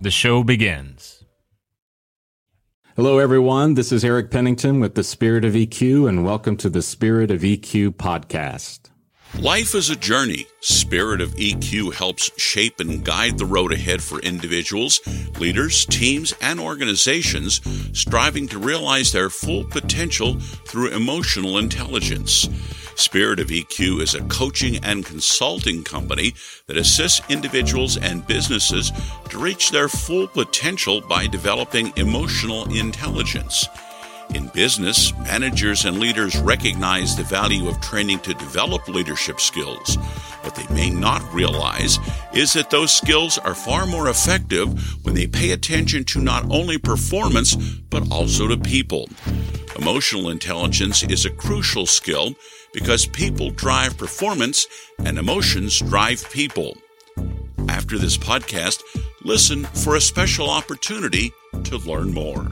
the show begins. Hello, everyone. This is Eric Pennington with the Spirit of EQ, and welcome to the Spirit of EQ podcast. Life is a journey. Spirit of EQ helps shape and guide the road ahead for individuals, leaders, teams, and organizations striving to realize their full potential through emotional intelligence. Spirit of EQ is a coaching and consulting company that assists individuals and businesses to reach their full potential by developing emotional intelligence. In business, managers and leaders recognize the value of training to develop leadership skills. What they may not realize is that those skills are far more effective when they pay attention to not only performance, but also to people. Emotional intelligence is a crucial skill because people drive performance and emotions drive people. After this podcast, listen for a special opportunity to learn more.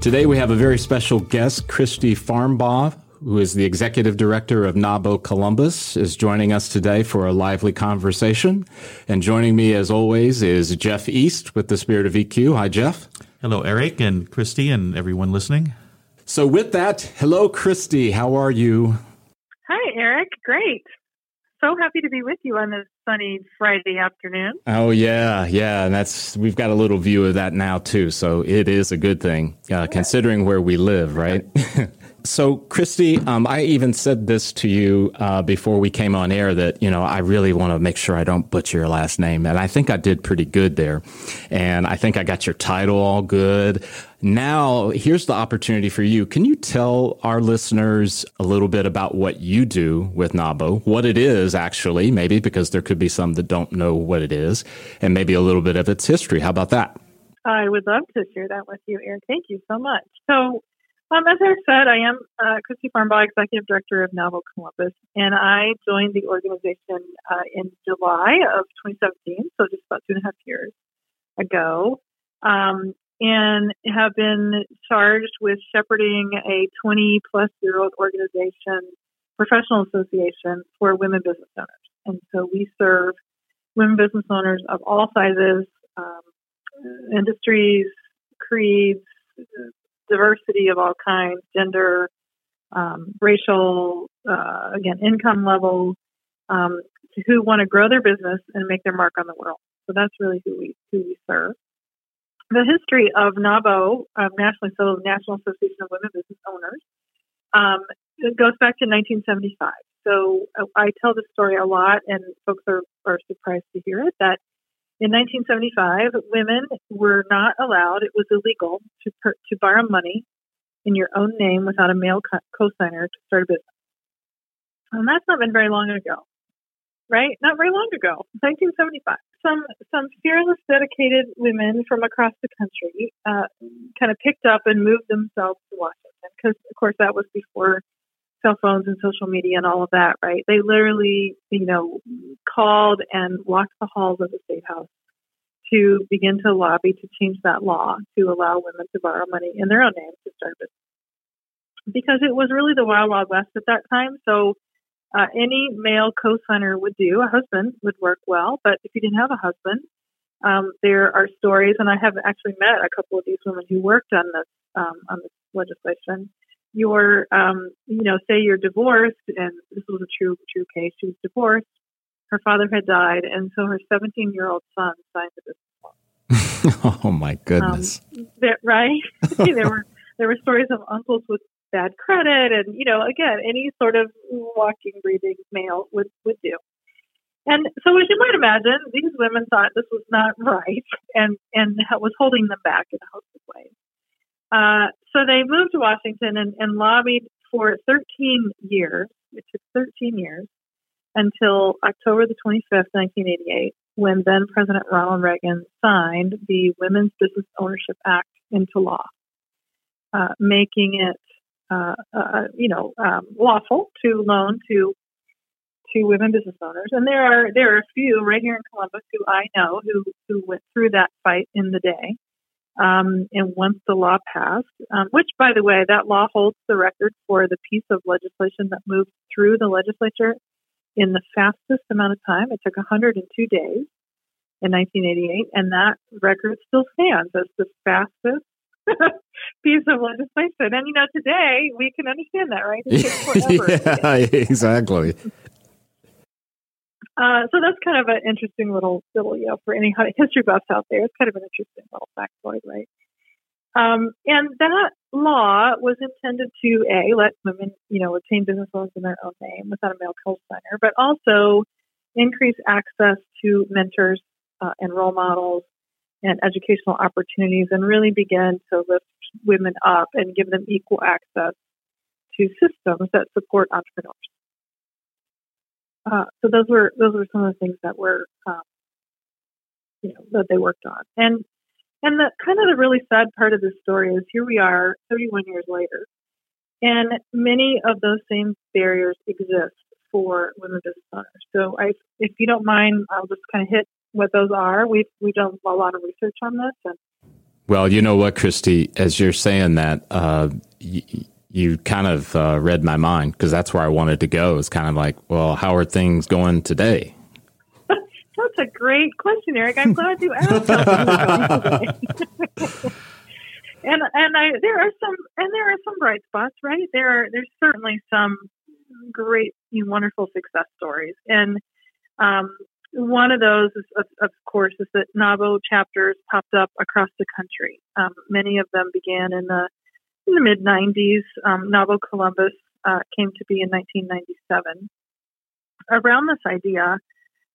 Today we have a very special guest, Christy Farnbaugh, who is the executive director of NAWBO Columbus, is joining us today for a lively conversation. And joining me, as always, is Jeff East with the Spirit of EQ. Hi, Jeff. Hello, Eric and Christy and everyone listening. So, with that, hello, Christy. How are you? Hi, Eric. Great. So happy to be with you on this sunny Friday afternoon. Oh yeah, yeah, and that's we've got a little view of that now too. So it is a good thing, uh, considering where we live, right? So, Christy, um, I even said this to you uh, before we came on air that, you know, I really want to make sure I don't butcher your last name. And I think I did pretty good there. And I think I got your title all good. Now, here's the opportunity for you. Can you tell our listeners a little bit about what you do with NAWBO, what it is actually, maybe because there could be some that don't know what it is, and maybe a little bit of its history? How about that? I would love to share that with you, Eric. Thank you so much. So, um, as I said, I am uh, Christy Farnbaugh, Executive Director of NAWBO Columbus, and I joined the organization uh, in July of 2017, so just about two and a half years ago, um, and have been charged with shepherding a 20 plus year old organization, professional association for women business owners. And so we serve women business owners of all sizes, um, industries, creeds, diversity of all kinds, gender, um, racial, uh, again, income level, um, who want to grow their business and make their mark on the world. So that's really who we who we serve. The history of NAWBO, um, nationally so National Association of Women Business Owners, um, it goes back to 1975. So uh, I tell this story a lot, and folks are, are surprised to hear it that in 1975, women were not allowed, it was illegal to, per, to borrow money in your own name without a male co signer to start a business. And that's not been very long ago, right? Not very long ago, 1975. Some, some fearless, dedicated women from across the country uh, kind of picked up and moved themselves to Washington because, of course, that was before cell phones and social media and all of that, right? They literally, you know, called and walked the halls of the state house to begin to lobby to change that law to allow women to borrow money in their own names to start business. Because it was really the wild, wild west at that time. So uh, any male co-signer would do. A husband would work well, but if you didn't have a husband, um, there are stories, and I have actually met a couple of these women who worked on this um, on this legislation you're, um, you know, say you're divorced, and this was a true, true case. She was divorced. Her father had died, and so her 17 year old son signed the business law. oh my goodness! Um, that, right? there were there were stories of uncles with bad credit, and you know, again, any sort of walking, breathing male would would do. And so, as you might imagine, these women thought this was not right, and and was holding them back in a host of ways. Uh, so they moved to Washington and, and lobbied for 13 years. It took 13 years until October the 25th, 1988, when then President Ronald Reagan signed the Women's Business Ownership Act into law, uh, making it, uh, uh, you know, um, lawful to loan to to women business owners. And there are there are a few right here in Columbus who I know who who went through that fight in the day. Um, and once the law passed, um, which, by the way, that law holds the record for the piece of legislation that moved through the legislature in the fastest amount of time. It took 102 days in 1988, and that record still stands as the fastest piece of legislation. And you know, today we can understand that, right? yeah, exactly. Uh, so that's kind of an interesting little little, you know, for any history buffs out there, it's kind of an interesting little factoid, right? Um, and that law was intended to a let women, you know, obtain business loans in their own name without a male co-signer, but also increase access to mentors uh, and role models and educational opportunities, and really begin to lift women up and give them equal access to systems that support entrepreneurs. Uh, so those were those were some of the things that were, um, you know, that they worked on. And and the kind of the really sad part of this story is here we are, 31 years later, and many of those same barriers exist for women business owners. So I, if you don't mind, I'll just kind of hit what those are. We've we've done a lot of research on this. And, well, you know what, Christy, as you're saying that, uh, you kind of uh, read my mind because that's where I wanted to go. It's kind of like, well, how are things going today? that's a great question, Eric. I'm glad you asked. and and I there are some and there are some bright spots, right? There are there's certainly some great, wonderful success stories, and um, one of those, is, of, of, course, is that NAWBO chapters popped up across the country. Um, many of them began in the in the mid 90s. Um, NAWBO Columbus uh, came to be in 1997. Around this idea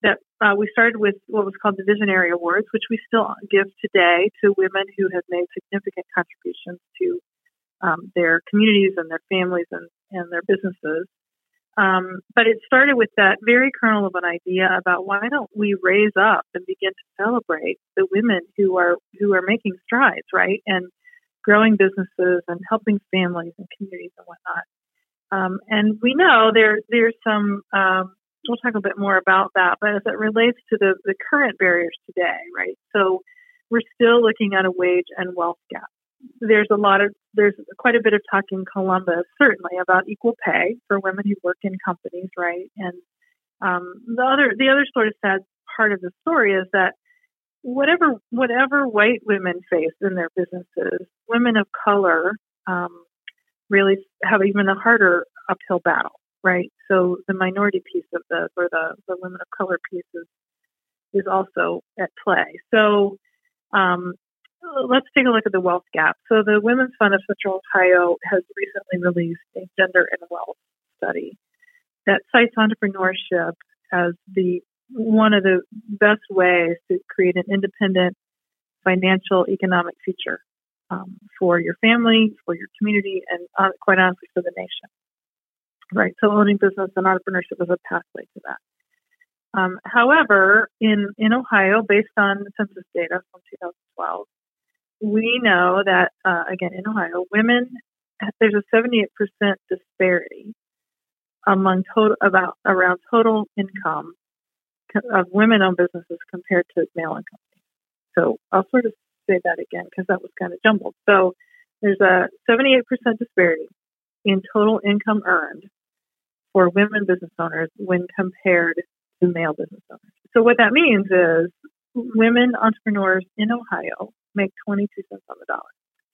that uh, we started with what was called the Visionary Awards, which we still give today to women who have made significant contributions to um, their communities and their families and, and their businesses. Um, but it started with that very kernel of an idea about why don't we raise up and begin to celebrate the women who are who are making strides, right? And growing businesses and helping families and communities and whatnot. Um, and we know there there's some. Um, we'll talk a bit more about that, but as it relates to the the current barriers today, right? So we're still looking at a wage and wealth gap. There's a lot of there's quite a bit of talk in Columbus, certainly about equal pay for women who work in companies, right? And um, the other the other sort of sad part of the story is that whatever whatever white women face in their businesses, women of color um, really have even a harder uphill battle, right? So the minority piece of the or the the women of color piece is is also at play. So um, let's take a look at the wealth gap. So the Women's Fund of Central Ohio has recently released a gender and wealth study that cites entrepreneurship as the one of the best ways to create an independent financial economic future um, for your family, for your community, and uh, quite honestly for the nation. Right. So owning business and entrepreneurship is a pathway to that. Um, however, in in Ohio, based on census data from 2012, we know that uh, again in Ohio, women there's a 78% disparity among total about around total income of women-owned businesses compared to male-owned companies. So I'll sort of say that again because that was kind of jumbled. So there's a 78% disparity in total income earned for women business owners when compared to male business owners. So what that means is women entrepreneurs in Ohio make 22 cents on the dollar.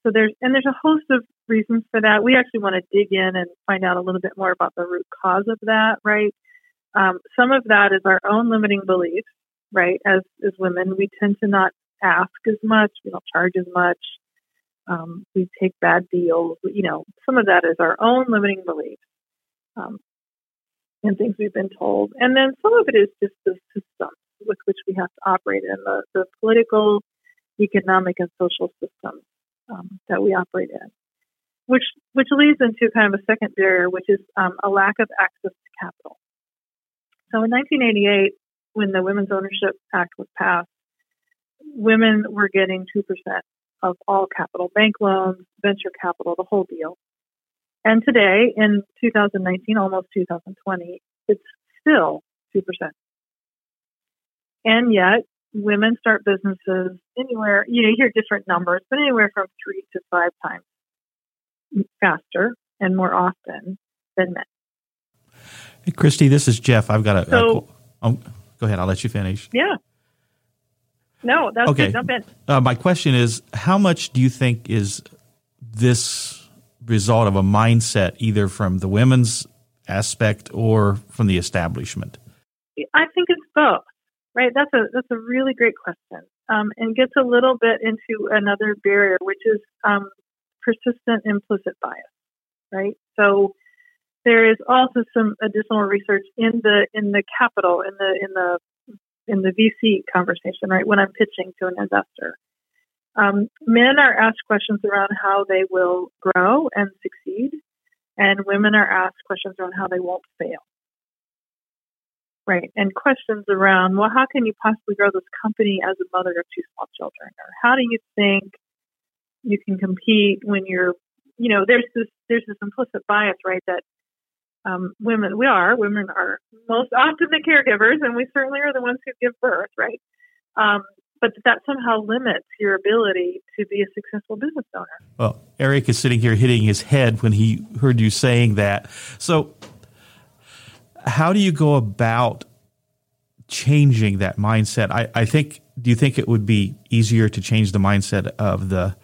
So there's and there's a host of reasons for that. We actually want to dig in and find out a little bit more about the root cause of that, right? Um, some of that is our own limiting beliefs, right? As as women, we tend to not ask as much, we don't charge as much, um, we take bad deals. You know, some of that is our own limiting beliefs um, and things we've been told, and then some of it is just the system with which we have to operate in the, the political, economic, and social systems um, that we operate in, which which leads into kind of a second barrier, which is um, a lack of access to capital. So in 1988, when the Women's Ownership Act was passed, women were getting 2% of all capital, bank loans, venture capital, the whole deal. And today, in 2019, almost 2020, it's still 2%. And yet, women start businesses anywhere, you know, you hear different numbers, but anywhere from three to five times faster and more often than men. Hey, Christy, this is Jeff. I've got a. So, a, oh, go ahead. I'll let you finish. Yeah. No, that's okay. Good. Jump in. Uh, my question is how much do you think is this result of a mindset, either from the women's aspect or from the establishment? I think it's both. Right. That's a that's a really great question, um, and gets a little bit into another barrier, which is um, persistent implicit bias. Right. So there is also some additional research in the in the capital in the in the in the VC conversation, right? When I'm pitching to an investor, um, men are asked questions around how they will grow and succeed, and women are asked questions around how they won't fail. Right. And questions around, well, how can you possibly grow this company as a mother of two small children? Or how do you think you can compete when you're, you know, there's this, there's this implicit bias, right? That um, women, we are, women are most often the caregivers and we certainly are the ones who give birth, right? Um, but that somehow limits your ability to be a successful business owner. Well, Eric is sitting here hitting his head when he heard you saying that. So, how do you go about changing that mindset? I, I think. Do you think it would be easier to change the mindset of the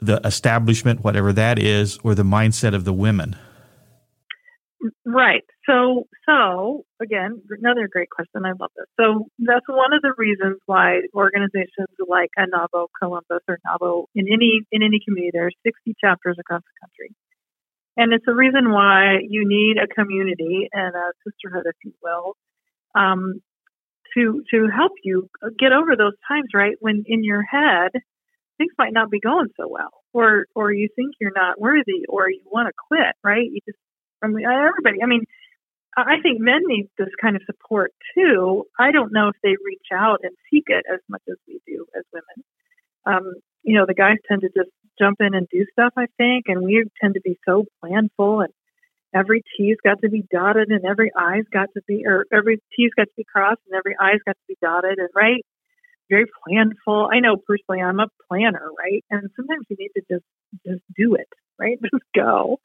the establishment, whatever that is, or the mindset of the women? Right. So, so again, another great question. I love this. So that's one of the reasons why organizations like NAWBO Columbus or NAWBO in any in any community, there are 60 chapters across the country. And it's a reason why you need a community and a sisterhood, if you will, um, to to help you get over those times, right? When in your head things might not be going so well, or or you think you're not worthy, or you want to quit, right? You just from everybody. I mean, I think men need this kind of support too. I don't know if they reach out and seek it as much as we do as women. Um, you know, the guys tend to just jump in and do stuff, I think, and we tend to be so planful and every T's got to be dotted and every I's got to be, or every T's got to be crossed and every I's got to be dotted and right, very planful. I know personally I'm a planner, right? And sometimes you need to just, just do it, right? Just go.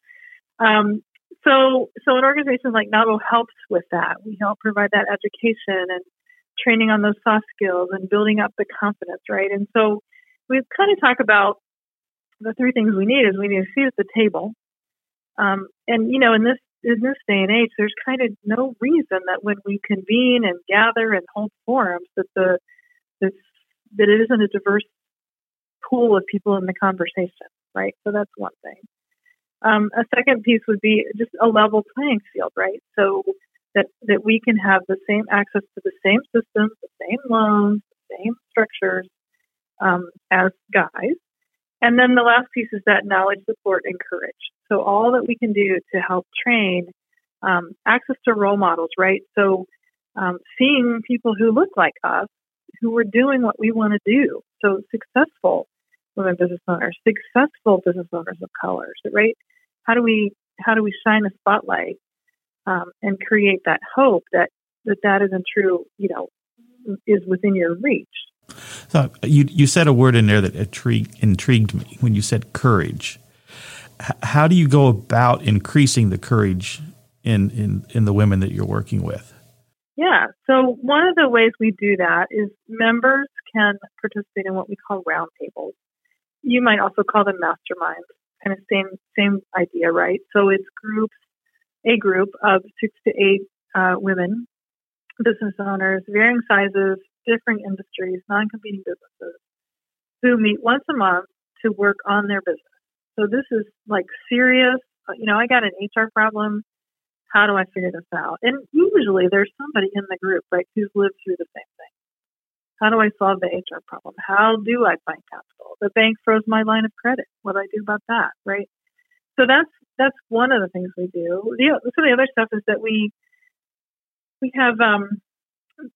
Um, so, so an organization like NAWBO helps with that. We help provide that education and training on those soft skills and building up the confidence, right? And so we kind of talk about the three things we need is we need a seat at the table. Um, and you know, in this in this day and age, there's kind of no reason that when we convene and gather and hold forums that the that it isn't a diverse pool of people in the conversation, right? So that's one thing. Um, a second piece would be just a level playing field, right? So that, that we can have the same access to the same systems, the same loans, the same structures um, as guys. And then the last piece is that knowledge, support, and courage. So all that we can do to help train um, access to role models, right? So um, seeing people who look like us, who are doing what we want to do. So successful women business owners, successful business owners of color, right? how do we how do we shine a spotlight um, and create that hope that that that isn't true you know is within your reach? So you you said a word in there that intrigued, intrigued me when you said courage. H- how do you go about increasing the courage in, in in the women that you're working with? Yeah. So one of the ways we do that is members can participate in what we call roundtables you might also call them masterminds kind of same same idea, right? So it's groups, a group of six to eight uh, women, business owners, varying sizes, different industries, non competing businesses, who meet once a month to work on their business. So this is like serious. Uh, you know, I got an HR problem. How do I figure this out? And usually there's somebody in the group, right, who's lived through the same thing. How do I solve the HR problem? How do I find capital? The bank froze my line of credit. What do I do about that, right? So that's that's one of the things we do. The, some of the other stuff is that we we have um,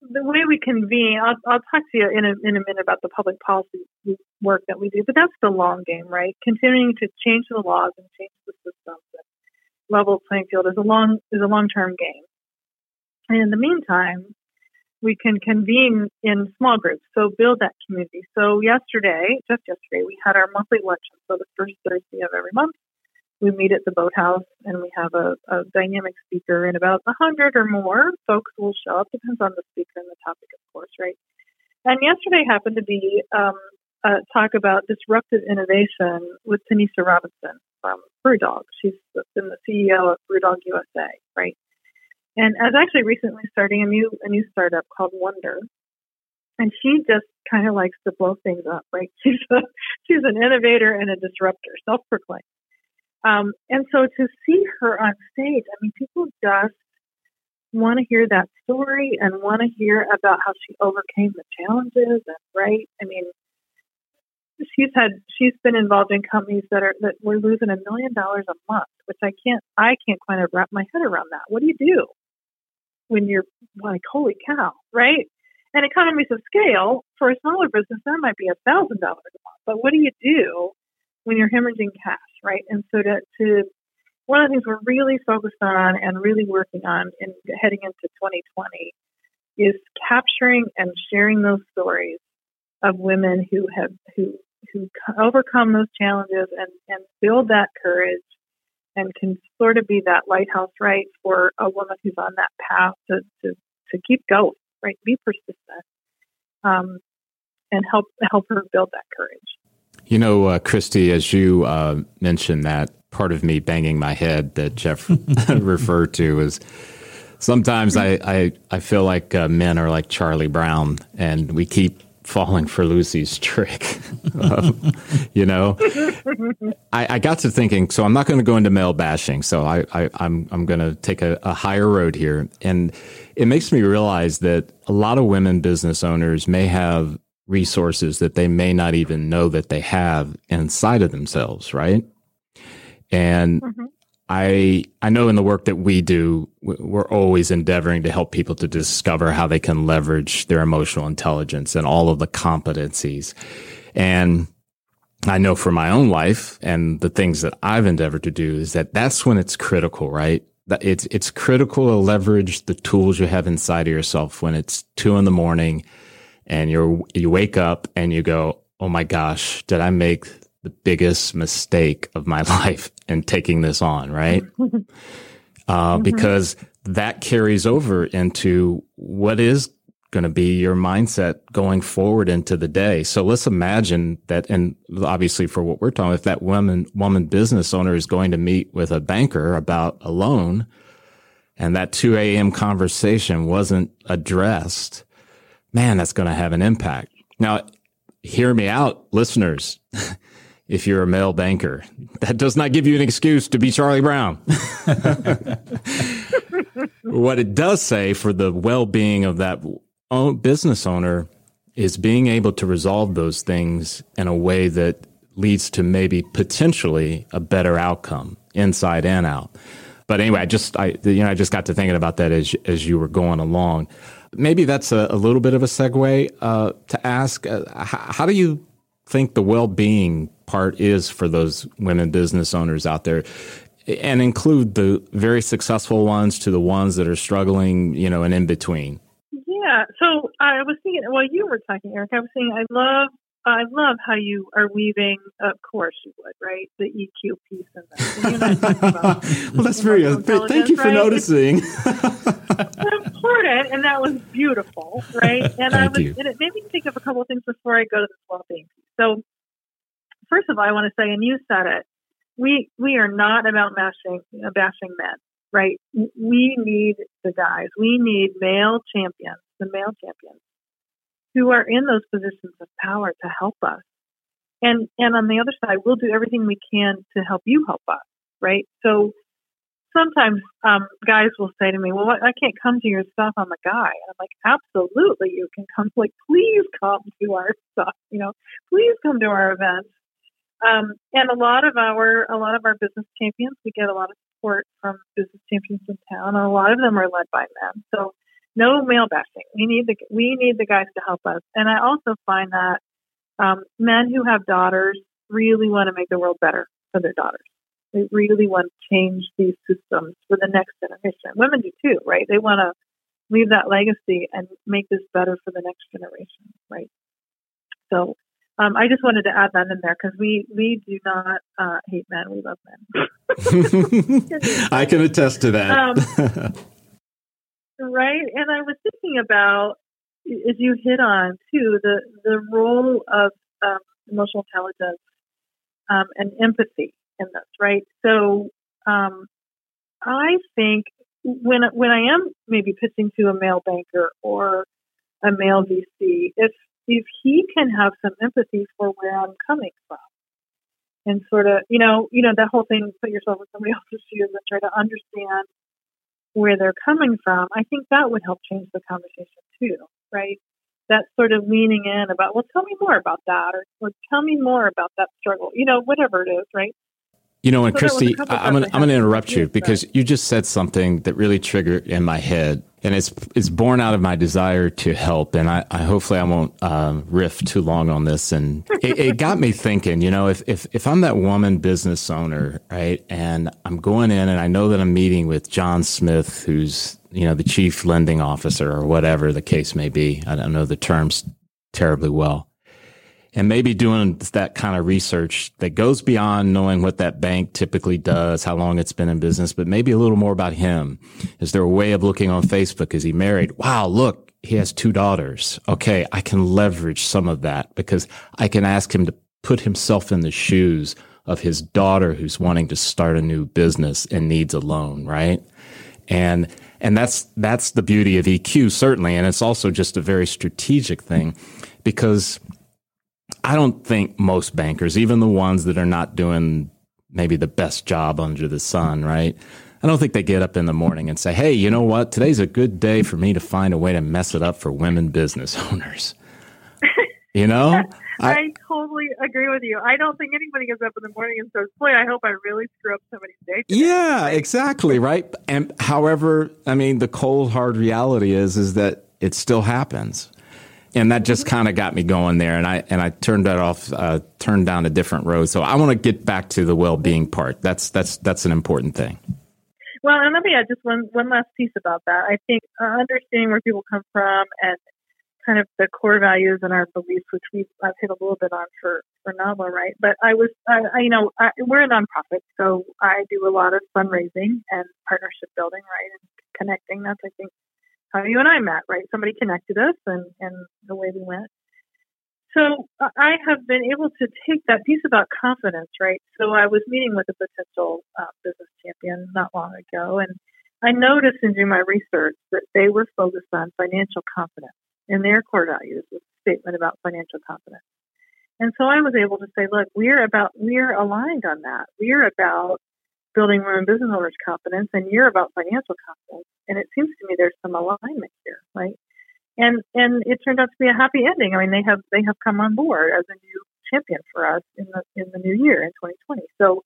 the way we convene. I'll, I'll talk to you in a, in a minute about the public policy work that we do, but that's the long game, right? Continuing to change the laws and change the systems and level playing field is a long is a long term game. And in the meantime, we can convene in small groups, so build that community. So yesterday, just yesterday, we had our monthly luncheon. So the first Thursday of every month, we meet at the boathouse and we have a, a dynamic speaker and about a hundred or more folks will show up. Depends on the speaker and the topic, of course, right? And yesterday happened to be um, a talk about disruptive innovation with Tanisha Robinson from BrewDog. She's been the CEO of BrewDog USA, right? And I was actually recently starting a new a new startup called Wonder, and she just kind of likes to blow things up, right? She's a, she's an innovator and a disruptor, self-proclaimed. Um, and so to see her on stage, I mean, people just want to hear that story and want to hear about how she overcame the challenges and right. I mean, she's had she's been involved in companies that are that were losing a million dollars a month, which I can't I can't kind of wrap my head around that. What do you do when you're like, holy cow, right? And economies of scale for a smaller business that might be a thousand dollars a month. But what do you do when you're hemorrhaging cash, right? And so to, to one of the things we're really focused on and really working on in heading into 2020 is capturing and sharing those stories of women who have who who overcome those challenges and, and build that courage and can sort of be that lighthouse right for a woman who's on that path to to, to keep going right be persistent um, and help help her build that courage. You know, uh, Christy, as you uh, mentioned that part of me banging my head that Jeff referred to is sometimes I, I, I feel like uh, men are like Charlie Brown and we keep falling for Lucy's trick. um, you know, I, I, got to thinking, so I'm not going to go into male bashing. So I, I, am I'm, I'm going to take a, a higher road here. And it makes me realize that a lot of women business owners may have resources that they may not even know that they have inside of themselves, right? And mm-hmm. I I know in the work that we do, we're always endeavoring to help people to discover how they can leverage their emotional intelligence and all of the competencies. And I know for my own life and the things that I've endeavored to do is that that's when it's critical, right? That it's it's critical to leverage the tools you have inside of yourself when it's two in the morning and you're you wake up and you go, "Oh my gosh, did I make the biggest mistake of my life in taking this on?" Right? uh, mm-hmm. Because that carries over into what is going to be your mindset going forward into the day. So let's imagine that, and obviously for what we're talking, if that woman woman business owner is going to meet with a banker about a loan, and that 2 a.m. conversation wasn't addressed, man, that's going to have an impact. Now, hear me out, listeners. if you're a male banker, that does not give you an excuse to be Charlie Brown. what it does say for the well being of that business owner is being able to resolve those things in a way that leads to maybe potentially a better outcome inside and out. But anyway, I just I you know I just got to thinking about that as as you were going along. Maybe that's a, a little bit of a segue uh, to ask uh, how, how do you think the well being part is for those women business owners out there? And include the very successful ones to the ones that are struggling, you know, and in between. Yeah. So I was thinking, while you were talking, Eric, I was saying I love I love how you are weaving. Of course, you would, right? The EQ piece in that. well, that's very. Uh, thank you for right? noticing. important, and that was beautiful, right? And thank I was, you. and it made me think of a couple of things before I go to the well-being. So, first of all, I want to say, and you said it, we we are not about bashing bashing men, right? We need the guys. We need male champions, the male champions who are in those positions of power to help us. And and on the other side, we'll do everything we can to help you help us, right? So sometimes um, guys will say to me, "Well, I can't come to your stuff. I'm a guy." And I'm like, "Absolutely, you can come. Like, please come to our stuff. You know, please come to our events." Um, and a lot of our a lot of our business champions, we get a lot of support from business champions in town, and a lot of them are led by men. So no male bashing. We need the we need the guys to help us. And I also find that um, men who have daughters really want to make the world better for their daughters. They really want to change these systems for the next generation. Women do too, right? They want to leave that legacy and make this better for the next generation, right? So um, I just wanted to add that in there because we we do not uh, hate men; we love men. I can attest to that. Um, right, and I was thinking about as you hit on too the the role of um, emotional intelligence um, and empathy in this, right? So um, I think when when I am maybe pitching to a male banker or a male VC, if if he can have some empathy for where I'm coming from, and sort of you know you know that whole thing, put yourself in somebody else's shoes and try to understand where they're coming from, I think that would help change the conversation too, right? That sort of leaning in about, well, tell me more about that, or, or tell me more about that struggle, you know, whatever it is, right? You know, and so Christy, I'm going I'm to interrupt you because you just said something that really triggered in my head, and it's it's born out of my desire to help. And I, I hopefully I won't uh, riff too long on this. And it, it got me thinking. You know, if if if I'm that woman business owner, right, and I'm going in and I know that I'm meeting with John Smith, who's you know the chief lending officer or whatever the case may be. I don't know the terms terribly well and maybe doing that kind of research that goes beyond knowing what that bank typically does, how long it's been in business, but maybe a little more about him. Is there a way of looking on Facebook? Is he married? Wow, look, he has two daughters. Okay, I can leverage some of that because I can ask him to put himself in the shoes of his daughter who's wanting to start a new business and needs a loan, right? And and that's that's the beauty of EQ certainly, and it's also just a very strategic thing because I don't think most bankers, even the ones that are not doing maybe the best job under the sun, right? I don't think they get up in the morning and say, hey, you know what? Today's a good day for me to find a way to mess it up for women business owners. You know? I, I, totally agree with you. I don't think anybody gets up in the morning and says, "Boy, I hope I really screw up somebody's day." Today. Yeah, exactly, right. And however, I mean, the cold hard reality is is that it still happens and that just kind of got me going there and i and i turned that off uh, turned down a different road. So i want to get back to the well-being part. That's that's that's an important thing. Well and let me add just one one last piece about that. I think uh, understanding where people come from and kind of the core values and our beliefs which we've i've hit a little bit on for for NAWBO, right? But i was I, I you know I, we're a nonprofit so i do a lot of fundraising and partnership building right? And connecting that's i think how you and I met, right? Somebody connected us and, and the way we went. So I have been able to take that piece about confidence, right? So I was meeting with a potential uh, business champion not long ago, and I noticed in doing my research that they were focused on financial confidence in their core values, a statement about financial confidence. And so I was able to say, look, we're about, we're aligned on that. We're about building women business owners confidence and you're about financial confidence. And it seems to me there's some alignment here, right? And and it turned out to be a happy ending. I mean, they have they have come on board as a new champion for us in the in the new year in 2020. So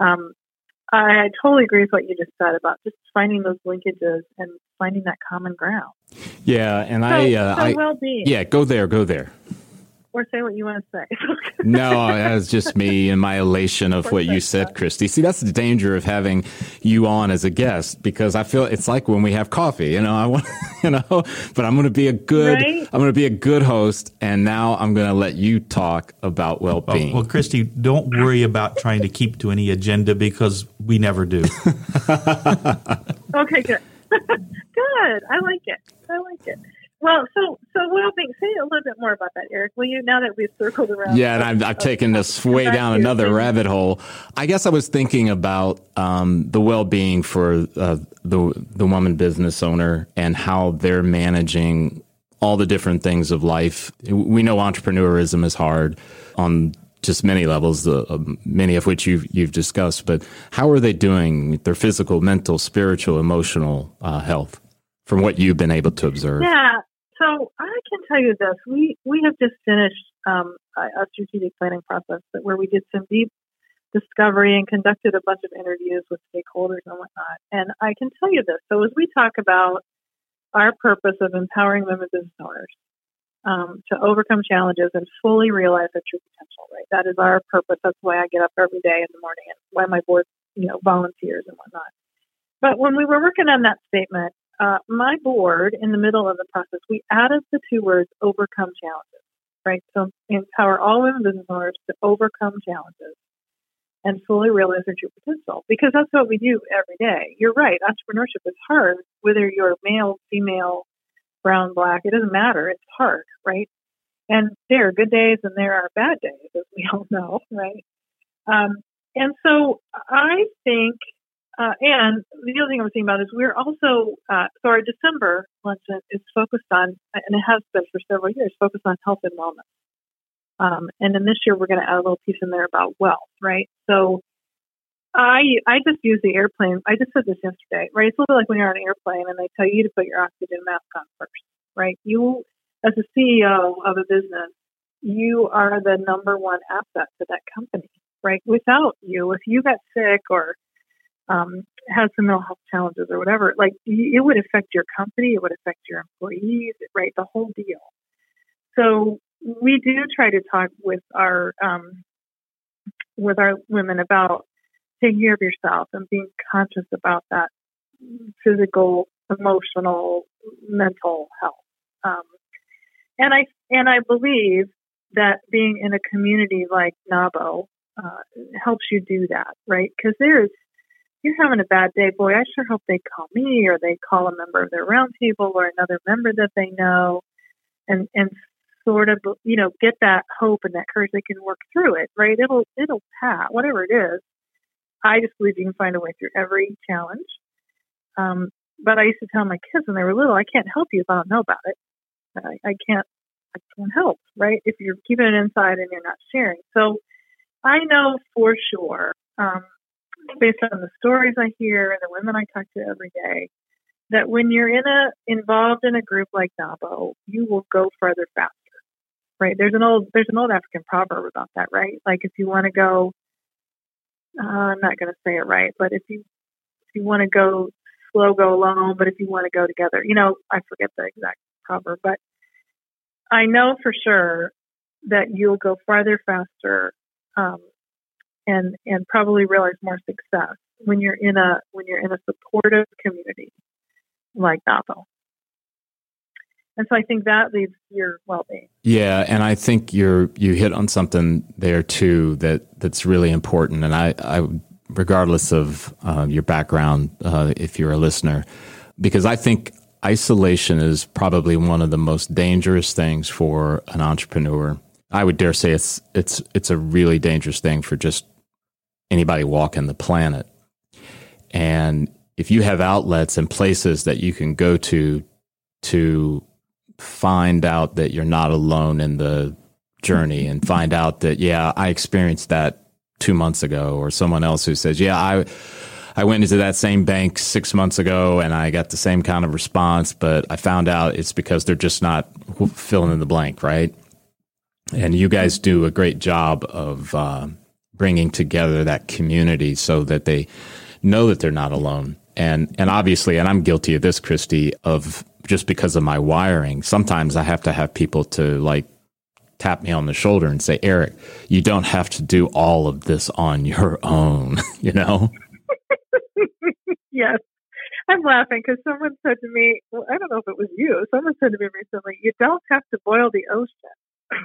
um, I totally agree with what you just said about just finding those linkages and finding that common ground. Yeah, and so, I, uh, so I well-being. yeah, go there, go there or say what you want to say. no, that's just me and my elation of what you said, Christy. See, that's the danger of having you on as a guest because I feel it's like when we have coffee. You know, I want, you know, but I'm going to be a good, right? I'm going to be a good host, and now I'm going to let you talk about well-being. Well, well, Christy, don't worry about trying to keep to any agenda because we never do. okay, good, good. I like it. I like it. Well, so so well, think say a little bit more about that, Eric. Will you? Now that we've circled around. Yeah, and I've, I've taken this way down another rabbit hole. I guess I was thinking about um, the well-being for uh, the the woman business owner and how they're managing all the different things of life. We know entrepreneurism is hard on just many levels, uh, many of which you've you've discussed. But how are they doing their physical, mental, spiritual, emotional uh, health, from what you've been able to observe? Yeah. So I can tell you this: we we have just finished um, a, strategic planning process that where we did some deep discovery and conducted a bunch of interviews with stakeholders and whatnot. And I can tell you this: so as we talk about our purpose of empowering women business owners um, to overcome challenges and fully realize their true potential. Right, that is our purpose. That's why I get up every day in the morning and why my board, you know, volunteers and whatnot. But when we were working on that statement, uh, my board, in the middle of the process, we added the two words "overcome challenges." Right, so empower all women business owners to overcome challenges and fully realize their true potential because that's what we do every day. You're right. Entrepreneurship is hard, whether you're male, female, brown, black, it doesn't matter. It's hard, right? And there are good days and there are bad days, as we all know, right? Um, and so I think, uh, and the other thing I was thinking about is we're also, uh, so our December luncheon is focused on, and it has been for several years, focused on health and wellness. Um, and then this year we're going to add a little piece in there about wealth, right? So I I just use the airplane. I just said this yesterday, right? It's a little like when you're on an airplane and they tell you to put your oxygen mask on first, right? You, as a CEO of a business, you are the number one asset to that company, right? Without you, if you got sick or um, has some mental health challenges or whatever, like it would affect your company, it would affect your employees, right? The whole deal. So we do try to talk with our um, with our women about taking care of yourself and being conscious about that physical, emotional, mental health. Um, and I and I believe that being in a community like NAWBO uh, helps you do that, right? Because there's you're having a bad day, boy. I sure hope they call me or they call a member of their roundtable or another member that they know, and and sort of, you know, get that hope and that courage, they can work through it, right? It'll, it'll pass, whatever it is. I just believe you can find a way through every challenge. Um, but I used to tell my kids when they were little, I can't help you if I don't know about it. I, I can't, I can't help, right? If you're keeping it inside and you're not sharing. So I know for sure, um, based on the stories I hear and the women I talk to every day, that when you're in a involved in a group like NAWBO, you will go further faster right? There's an old there's an old African proverb about that, right? Like if you want to go, uh, I'm not going to say it right, but if you if you want to go slow, go alone. But if you want to go together, you know, I forget the exact proverb, but I know for sure that you'll go farther, faster, um, and and probably realize more success when you're in a when you're in a supportive community like NAWBO. And so I think that leads to your well-being. Yeah, and I think you're you hit on something there too that that's really important. And I, I regardless of uh, your background, uh, if you're a listener, because I think isolation is probably one of the most dangerous things for an entrepreneur. I would dare say it's it's it's a really dangerous thing for just anybody walking the planet. And if you have outlets and places that you can go to to find out that you're not alone in the journey and find out that yeah i experienced that two months ago or someone else who says yeah i i went into that same bank six months ago and i got the same kind of response but i found out it's because they're just not filling in the blank right and you guys do a great job of uh, bringing together that community so that they know that they're not alone and and obviously and i'm guilty of this christy of just because of my wiring, sometimes I have to have people to like tap me on the shoulder and say, Eric, you don't have to do all of this on your own, you know? yes. I'm laughing because someone said to me, well, I don't know if it was you, someone said to me recently, you don't have to boil the ocean.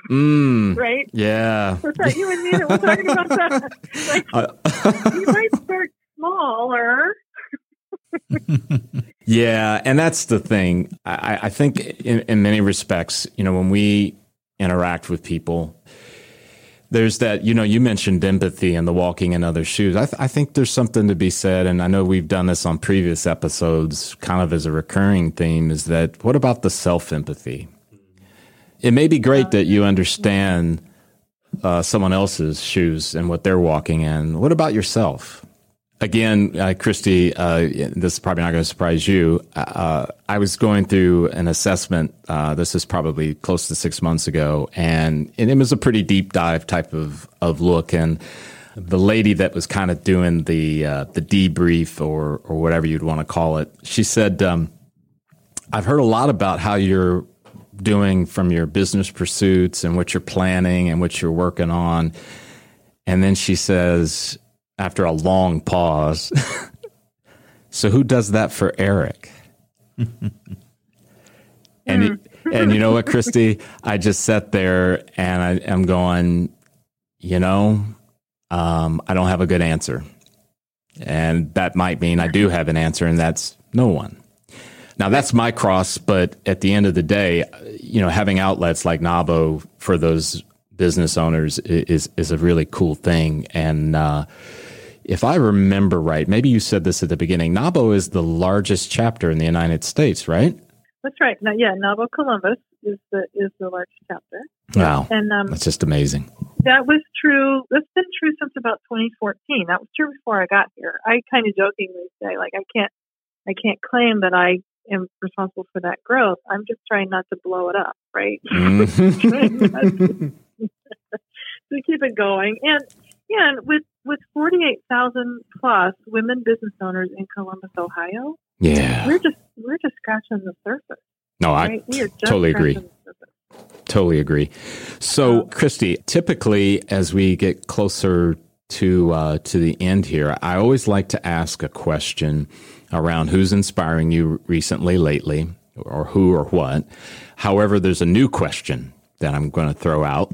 Mm, right? Yeah. You and me that were talking about that? Like, uh, you might start smaller yeah, and that's the thing. I, I think in, in, many respects, you know, when we interact with people, there's that, you know, you mentioned empathy and the walking in other shoes. I, th- I think there's something to be said, and I know we've done this on previous episodes, kind of as a recurring theme, is that what about the self empathy? It may be great that you understand uh, someone else's shoes and what they're walking in. What about yourself? Again, uh, Christy, uh, this is probably not going to surprise you. Uh, I was going through an assessment. Uh, this is probably close to six months ago, and, and it was a pretty deep dive type of, of look. And the lady that was kind of doing the uh, the debrief or or whatever you'd want to call it, she said, um, "I've heard a lot about how you're doing from your business pursuits and what you're planning and what you're working on." And then she says, after a long pause. so who does that for Eric? and it, and you know what, Christy? I just sat there and I am going, you know, um, I don't have a good answer, and that might mean I do have an answer, and that's no one. Now that's my cross, but at the end of the day, you know, having outlets like NAWBO for those business owners is is a really cool thing, and uh, if I remember right, maybe you said this at the beginning, NAWBO is the largest chapter in the United States, right? That's right. Now, yeah, NAWBO Columbus is the is the largest chapter. Wow, and um, that's just amazing. That was true. That's been true since about 2014. That was true before I got here. I kind of jokingly say, like, I can't, I can't claim that I am responsible for that growth. I'm just trying not to blow it up, right? Mm-hmm. to keep it going, and yeah, and with with 48,000 plus women business owners in Columbus, Ohio. Yeah. We're just we're just scratching the surface. No, right? I totally agree. Totally agree. So, um, Christy, typically as we get closer to uh, to the end here, I always like to ask a question around who's inspiring you recently, lately, or who or what. However, there's a new question that I'm going to throw out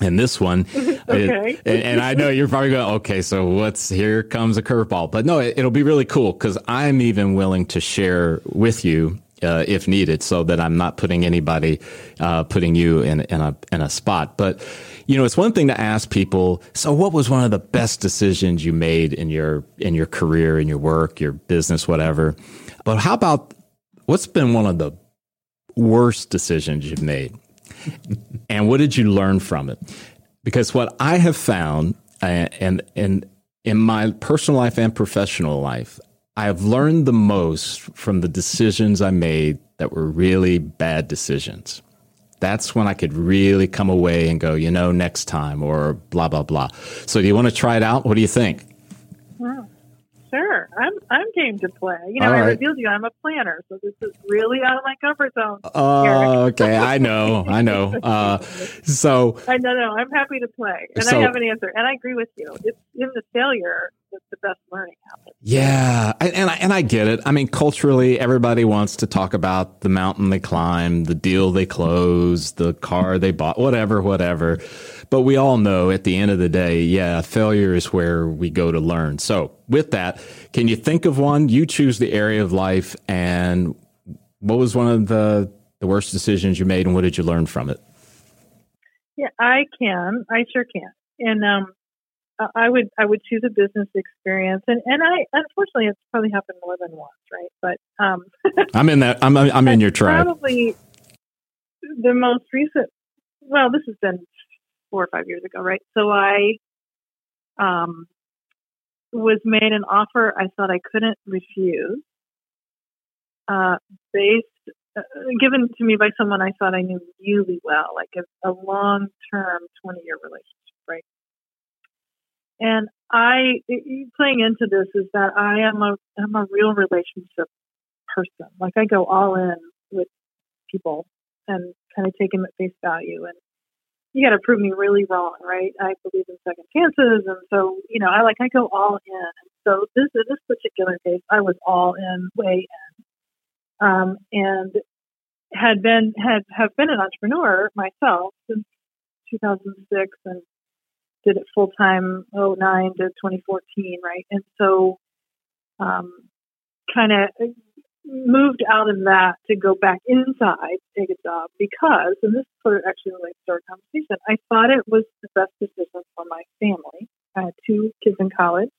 and this one, okay. and, and, I know you're probably going, okay, so what's here comes a curveball. But no, it, will be really cool because I'm even willing to share with you uh, if needed, so that I'm not putting anybody, uh, putting you in, in a in a spot. But you know, it's one thing to ask people. So, what was one of the best decisions you made in your in your career, in your work, your business, whatever? But how about what's been one of the worst decisions you've made? and what did you learn from it? Because what I have found, uh, and and in my personal life and professional life, I have learned the most from the decisions I made that were really bad decisions. That's when I could really come away and go, you know, next time or blah blah blah. So, do you want to try it out? What do you think? Sure, I'm I'm game to play. You know, I revealed to you I'm a planner, so this is really out of my comfort zone. Oh, okay, I know, I know. Uh, so I know, no, I'm happy to play, and so, I have an answer, and I agree with you. It's in the failure that the best learning happens. Yeah, and and I, and I get it. I mean, culturally, everybody wants to talk about the mountain they climbed, the deal they closed, the car they bought, whatever, whatever. But we all know at the end of the day, yeah, failure is where we go to learn. So, with that, can you think of one? You choose the area of life, and what was one of the, the worst decisions you made, and what did you learn from it? Yeah, I can. I sure can. And um, I would I would choose a business experience, and and I unfortunately it's probably happened more than once, right? But um, I'm in that. I'm I'm in your tribe. Probably the most recent. Well, this has been four or five years ago, right? So I um, was made an offer I thought I couldn't refuse, uh, based uh, given to me by someone I thought I knew really well, like a, a long term, twenty year relationship, right? And I playing into this is that I am a I'm a real relationship person. Like I go all in with people and kind of take them at face value and you got to prove me really wrong, right? I believe in second chances, and so you know, I like I go all in. So this in this particular case, I was all in, way in, um, and had been had have been an entrepreneur myself since 2006, and did it full time 09 to 2014, right? And so, um, kind of moved out of that to go back inside, to take a job because, and this sort of actually relates to our conversation, I thought it was the best decision for my family. I had two kids in college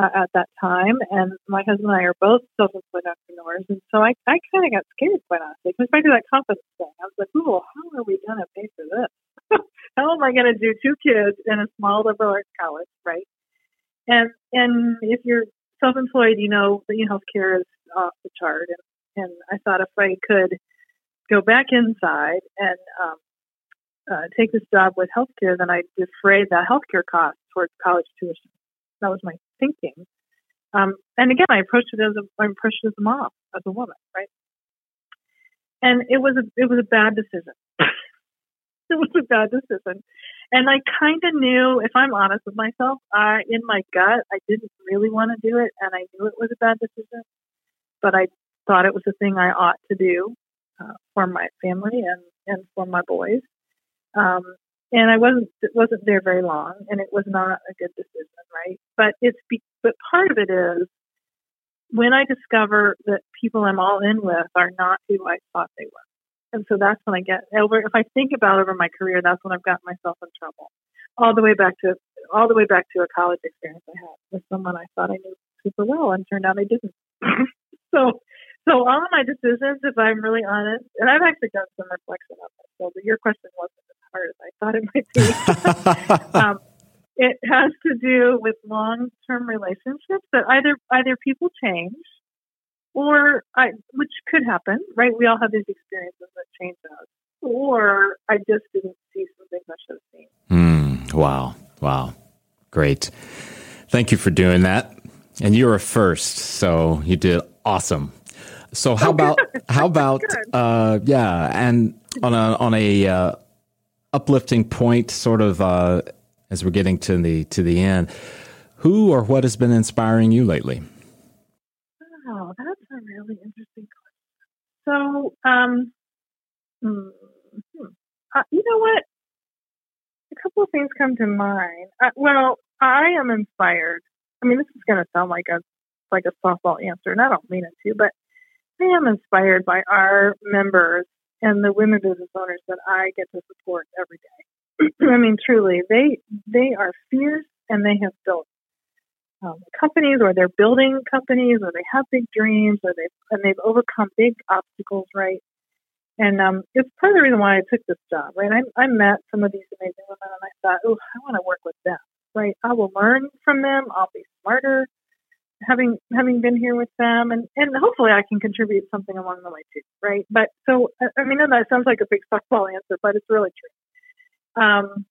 uh, at that time, and my husband and I are both self-employed entrepreneurs, and so I, I kind of got scared, quite honestly, because back to that confidence thing. I was like, "Oh, how are we going to pay for this? how am I going to do two kids in a small liberal arts college, right? And and if you're self-employed, you know that healthcare is off the chart. And, and I thought if I could go back inside and um, uh, take this job with healthcare, then I'd defray that healthcare cost towards college tuition. That was my thinking. Um, and again, I approached it as a, I approached it as a mom, as a woman, right? And it was a, it was a bad decision. It was a bad decision. And I kind of knew, if I'm honest with myself, I, in my gut, I didn't really want to do it, and I knew it was a bad decision, but I thought it was the thing I ought to do uh, for my family and and for my boys. Um, and I wasn't wasn't there very long, and it was not a good decision, right? But it's be, but part of it is when I discover that people I'm all in with are not who I thought they were. And so that's when I get over. If I think about over my career, that's when I've gotten myself in trouble. All the way back to all the way back to a college experience I had with someone I thought I knew super well, and turned out I didn't. so, so all of my decisions, if I'm really honest, and I've actually done some reflection on this. So your question wasn't as hard as I thought it might be. um, it has to do with long-term relationships that either either people change or I, which could happen, right? We all have these experiences that change us, or I just didn't see something I should have seen. Mm, wow, wow, great! Thank you for doing that. And you're a first, so you did awesome. So how oh, about how about uh, yeah, and on a on a uh, uplifting point, sort of uh, as we're getting to the to the end, who or what has been inspiring you lately? Oh, that's a really interesting question. So, um, hmm, hmm. Uh, you know what? A couple of things come to mind. Uh, well, I am inspired. I mean, this is going to sound like a like a softball answer, and I don't mean it to, but I am inspired by our members and the women business owners that I get to support every day. I mean, truly, they they are fierce and they have built um, companies or they're building companies or they have big dreams or they've, and they've overcome big obstacles, right? And um, it's part of the reason why I took this job, right? I, I met some of these amazing women and I thought, oh, I want to work with them, right? I will learn from them. I'll be smarter having having been here with them and and hopefully I can contribute something along the way too, right? But so I mean that sounds like a big softball answer, but it's really true. Um,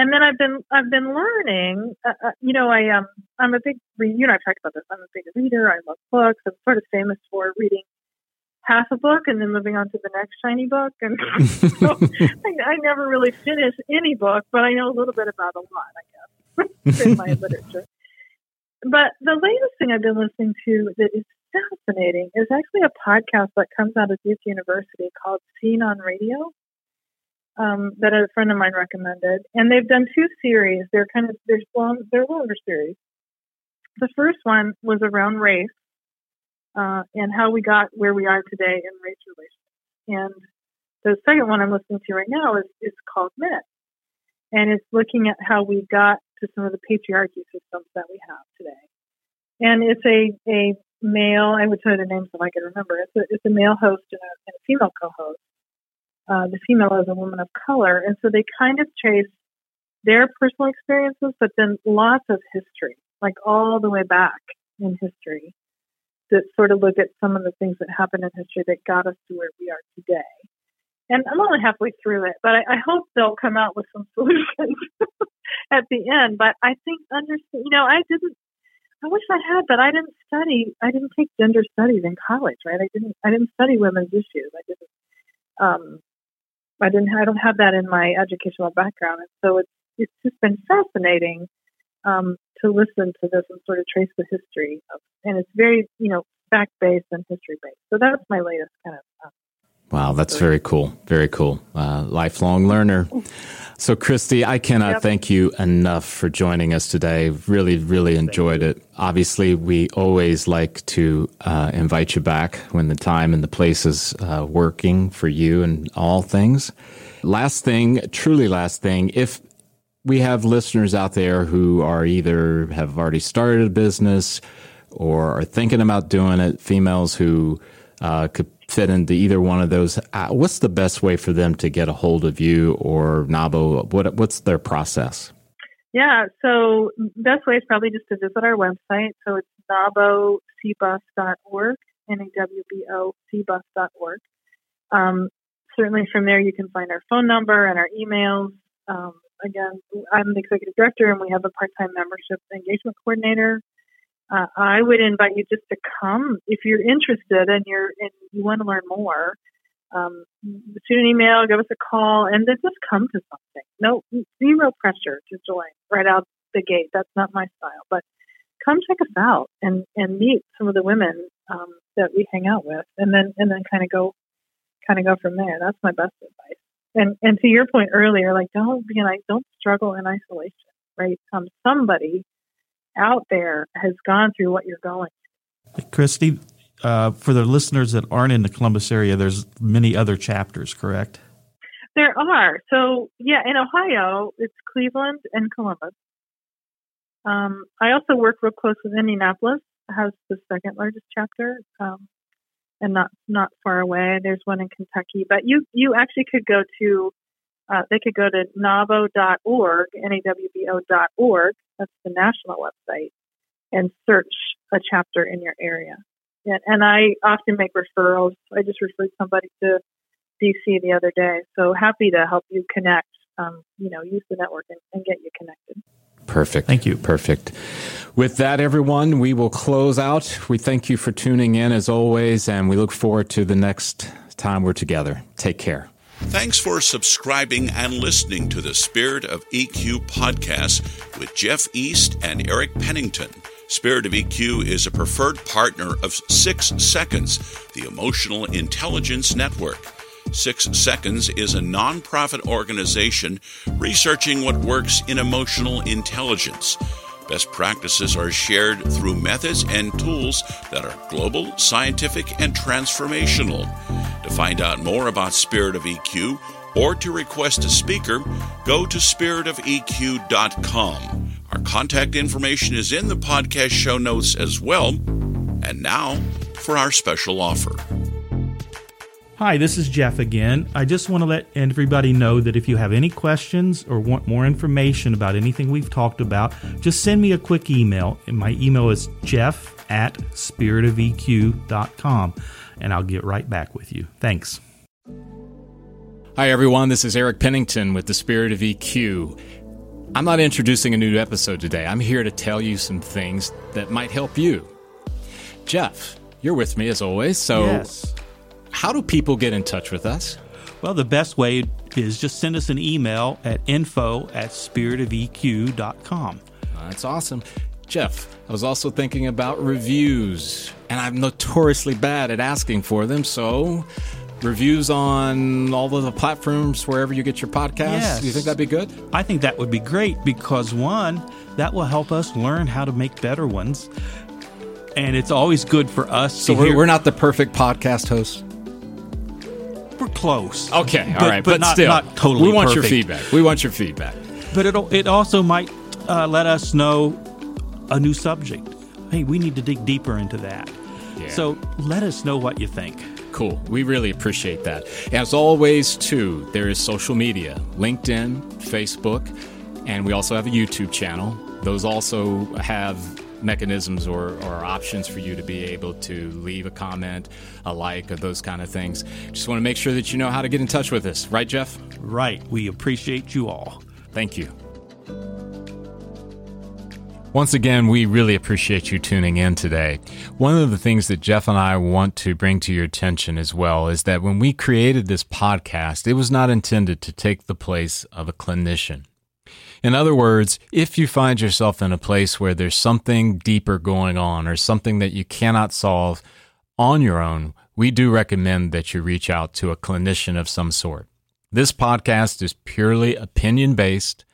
and then I've been I've been learning. Uh, uh, you know, I um I'm a big you know I've talked about this. I'm a big reader. I love books. I'm sort of famous for reading half a book and then moving on to the next shiny book. And so I, I never really finish any book, but I know a little bit about a lot. I guess in my literature. But the latest thing I've been listening to that is fascinating is actually a podcast that comes out of Duke University called Scene on Radio um, that a friend of mine recommended, and they've done two series. They're kind of they're long they're longer series. The first one was around race uh, and how we got where we are today in race relations, and the second one I'm listening to right now is is called Men, and it's looking at how we got to some of the patriarchy systems that we have today. And it's a a male. I would tell you the names if I could remember. It's a it's a male host and a, and a female co-host uh, the female as a woman of color. And so they kind of chase their personal experiences, but then lots of history, like all the way back in history, that sort of look at some of the things that happened in history that got us to where we are today. And I'm only halfway through it, but I, I hope they'll come out with some solutions at the end. But I think understand, you know, I didn't. I wish I had, but I didn't study. I didn't take gender studies in college, right? I didn't. I didn't study women's issues. I didn't. Um, I didn't I don't have that in my educational background, and so it's it's just been fascinating um, to listen to this and sort of trace the history of, and it's very you know fact based and history based. So that's my latest kind of. Um, wow, that's very cool. Very cool. Uh, lifelong learner. So, Christy, I cannot yep. thank you enough for joining us today. Really, really enjoyed it. Obviously, we always like to uh, invite you back when the time and the place is uh, working for you and all things. Last thing, truly last thing, if we have listeners out there who are either have already started a business or are thinking about doing it, females who uh, could fit into either one of those, uh, what's the best way for them to get a hold of you or NAWBO? What, what's their process? Yeah, so best way is probably just to visit our website. So it's nawbocbus.org, N-A-W-B-O-cbus.org. Um, certainly from there you can find our phone number and our emails. Um, again, I'm the executive director and we have a part-time membership engagement coordinator. Uh, I would invite you just to come if you're interested and you're and you want to learn more. Um, shoot an email, give us a call, and then just come to something. No zero pressure to join right out the gate. That's not my style, but come check us out and and meet some of the women um, that we hang out with, and then and then kind of go kind of go from there. That's my best advice. And and to your point earlier, like don't be like don't struggle in isolation, right? Um, somebody out there has gone through what you're going. Christy, uh, for the listeners that aren't in the Columbus area, there's many other chapters, correct? There are. So yeah, in Ohio, it's Cleveland and Columbus. Um, I also work real close with Indianapolis. Has the second largest chapter, um, and not not far away. There's one in Kentucky. But you you actually could go to uh, they could go to nawbo.org, N-A-W-B-O.org. That's the national website, and search a chapter in your area. And, and I often make referrals. I just referred somebody to DC the other day. So happy to help you connect. Um, you know, use the network and, and get you connected. Perfect. Thank you. Perfect. With that, everyone, we will close out. We thank you for tuning in as always, and we look forward to the next time we're together. Take care. Thanks for subscribing and listening to the Spirit of EQ podcast with Jeff East and Eric Pennington. Spirit of EQ is a preferred partner of Six Seconds, the Emotional Intelligence Network. Six Seconds is a nonprofit organization researching what works in emotional intelligence. Best practices are shared through methods and tools that are global, scientific, and transformational. To find out more about Spirit of EQ or to request a speaker, go to spiritofeq.com. Our contact information is in the podcast show notes as well. And now for our special offer. Hi, this is Jeff again. I just want to let everybody know that if you have any questions or want more information about anything we've talked about, just send me a quick email. And my email is jeff at spiritofeq.com, and I'll get right back with you. Thanks. Hi, everyone. This is Eric Pennington with the Spirit of EQ. I'm not introducing a new episode today. I'm here to tell you some things that might help you. Jeff, you're with me as always. So, yes. How do people get in touch with us? Well, the best way is just send us an email at info at spiritofeq.com. That's awesome. Jeff, I was also thinking about reviews, and I'm notoriously bad at asking for them. So, reviews on all of the platforms wherever you get your podcasts. Yes. Do you think that'd be good? I think that would be great because one, that will help us learn how to make better ones. And it's always good for us So to we're, we're not the perfect podcast hosts. We're close. Okay, all But- right, but but, not- still, not totally we want your feedback. We want your feedback. But it it also might uh, let us know a new subject. Hey, we need to dig deeper into that. Yeah. So let us know what you think. Cool. We really appreciate that. As always, too, there is social media LinkedIn, Facebook, and we also have a YouTube channel. Those also have mechanisms or, or options for you to be able to leave a comment, a like, or those kind of things. Just want to make sure that you know how to get in touch with us. Right, Jeff? Right. We appreciate you all. Thank you. Once again, we really appreciate you tuning in today. One of the things that Jeff and I want to bring to your attention as well is that when we created this podcast, it was not intended to take the place of a clinician. In other words, if you find yourself in a place where there's something deeper going on or something that you cannot solve on your own, we do recommend that you reach out to a clinician of some sort. This podcast is purely opinion based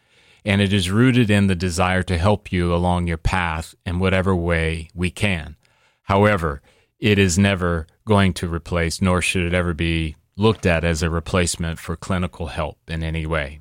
and it is rooted in the desire to help you along your path in whatever way we can. However, it is never going to replace, nor should it ever be looked at as a replacement for clinical help in any way.